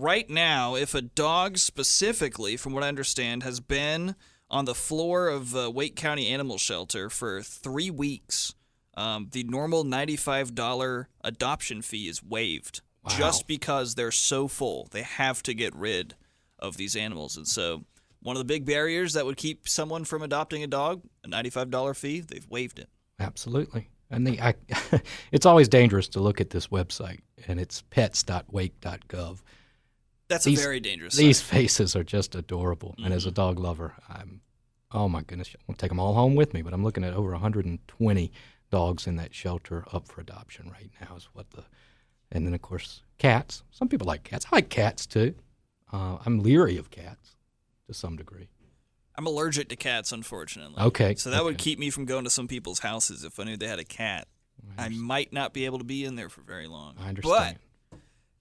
right now, if a dog specifically, from what I understand, has been on the floor of uh, Wake County Animal Shelter for three weeks, um, the normal $95 adoption fee is waived Wow. just because they're so full. They have to get rid of these animals. And so, one of the big barriers that would keep someone from adopting a dog, a $95 fee, they've waived it. Absolutely. And the I, it's always dangerous to look at this website, and it's pets.wake.gov. That's These- a very dangerous These faces are just adorable. And as a dog lover, I'm, oh my goodness, I'll take them all home with me. But I'm looking at over 120 dogs in that shelter up for adoption right now. Is what the, and then of course cats. Some people like cats. I like cats too. Uh, I'm leery of cats to some degree. I'm allergic to cats, unfortunately. Okay, So that would keep me from going to some people's houses if I knew they had a cat. I might not be able to be in there for very long. I understand.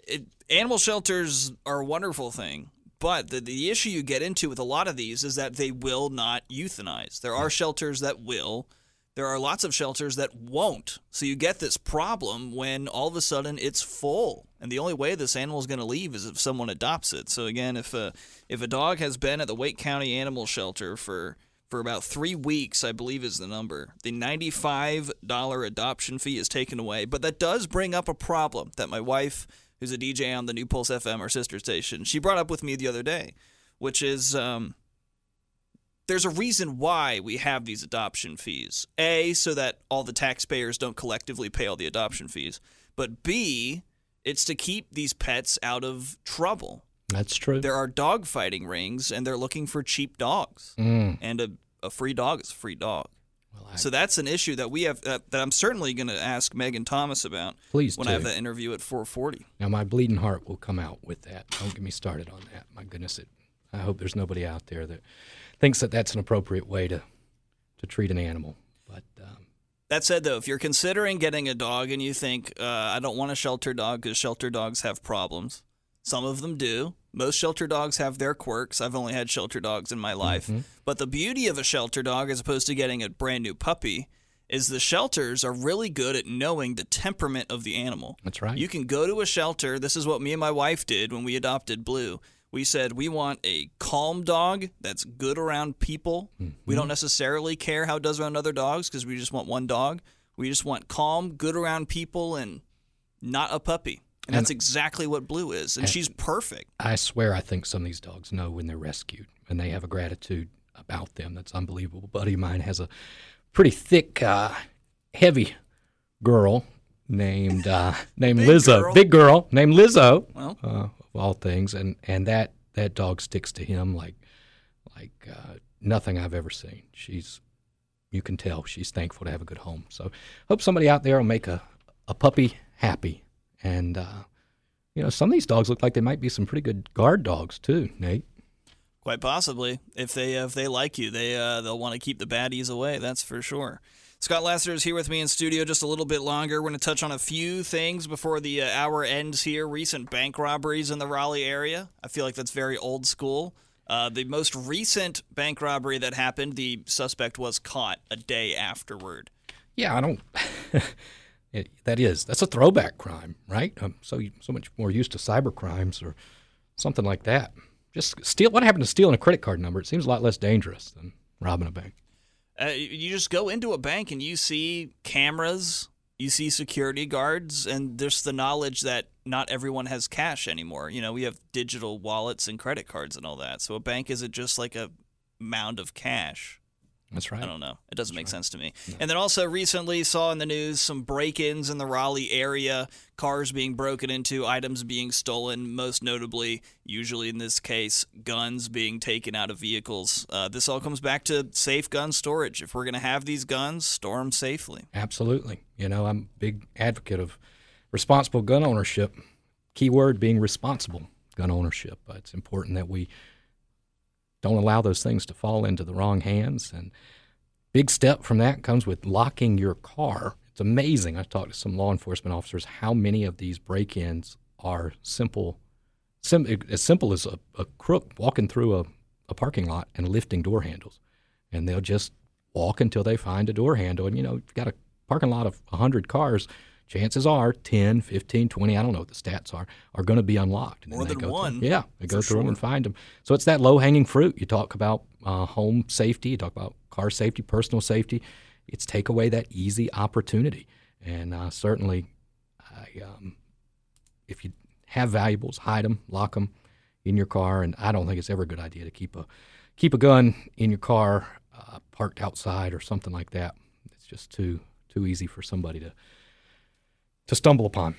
It, animal shelters are a wonderful thing. But the, the issue you get into with a lot of these is that they will not euthanize. There are shelters that will. There are lots of shelters that won't. So you get this problem when all of a sudden it's full, and the only way this animal is going to leave is if someone adopts it. So again, if a if a dog has been at the Wake County Animal Shelter for for about three weeks, I believe is the number. The ninety-five dollar adoption fee is taken away, but that does bring up a problem that my wife, who's a DJ on the New Pulse FM, our sister station, she brought up with me the other day, which is um, there's a reason why we have these adoption fees. A, so that all the taxpayers don't collectively pay all the adoption fees, but B, it's to keep these pets out of trouble. That's true. There are dog fighting rings, and they're looking for cheap dogs. Mm. And a, a free dog is a free dog. Well, I- So that's an issue that we have that, that I'm certainly going to ask Megan Thomas about Please when I have do. that interview at 440. Now my bleeding heart will come out with that. Don't get me started on that. My goodness, it, I hope there's nobody out there that thinks that that's an appropriate way to to treat an animal. But um, That said, though, if you're considering getting a dog and you think, uh, I don't want a shelter dog because shelter dogs have problems, some of them do. Most shelter dogs have their quirks. I've only had shelter dogs in my life. Mm-hmm. But the beauty of a shelter dog, as opposed to getting a brand new puppy, is the shelters are really good at knowing the temperament of the animal. that's right. You can go to a shelter. This is what me and my wife did when we adopted Blue. We said we want a calm dog that's good around people. We Mm-hmm. don't necessarily care how it does around other dogs because we just want one dog. We just want calm, good around people, and not a puppy. And, And- that's exactly what Blue is. And, and- she's perfect. I swear, I think some of these dogs know when they're rescued, and they have a gratitude about them that's unbelievable. A buddy of mine has a pretty thick, uh, heavy girl named uh, named Big Lizzo, girl. big girl named Lizzo, Well. uh, of all things, and and that that dog sticks to him like like uh, nothing I've ever seen. She's you can tell she's thankful to have a good home. So hope somebody out there will make a, a puppy happy. And uh, you know, some of these dogs look like they might be some pretty good guard dogs too, Nate. Quite possibly, if they if they like you, they uh, they'll want to keep the baddies away. That's for sure. Scott Lassiter is here with me in studio just a little bit longer. We're going to touch on a few things before the uh, hour ends here. Recent bank robberies in the Raleigh area. I feel like that's very old school. Uh, the most recent bank robbery that happened, the suspect was caught a day afterward. Yeah, I don't. it, that is that's a throwback crime, right? I'm so so much more used to cyber crimes or something like that. Just steal. What happened to stealing a credit card number? It seems a lot less dangerous than robbing a bank. Uh, you just go into a bank and you see cameras, you see security guards, and there's the knowledge that not everyone has cash anymore. You know, we have digital wallets and credit cards and all that. So a bank isn't just like a mound of cash. That's right. I don't know. It doesn't make sense to me. And then also recently saw in the news some break-ins in the Raleigh area, cars being broken into, items being stolen, most notably, usually in this case, guns being taken out of vehicles. Uh, this all comes back to safe gun storage. If we're going to have these guns, store them safely. Absolutely. You know, I'm a big advocate of responsible gun ownership. Key word being responsible gun ownership. It's important that we don't allow those things to fall into the wrong hands. And big step from that comes with locking your car. It's amazing. I talked to some law enforcement officers how many of these break-ins are simple, sim- as simple as a, a crook walking through a, a parking lot and lifting door handles, and they'll just walk until they find a door handle. And you know, you've got a parking lot of hundred cars. Chances are 10, 15, 20, I don't know what the stats are, are going to be unlocked. And More they than go one, Through, yeah, they go through them and find them. So it's that low hanging fruit. You talk about uh, home safety, you talk about car safety, personal safety. It's take away that easy opportunity. And uh, certainly, I, um, if you have valuables, hide them, lock them in your car. And I don't think it's ever a good idea to keep a keep a gun in your car uh, parked outside or something like that. It's just too too easy for somebody to to stumble upon.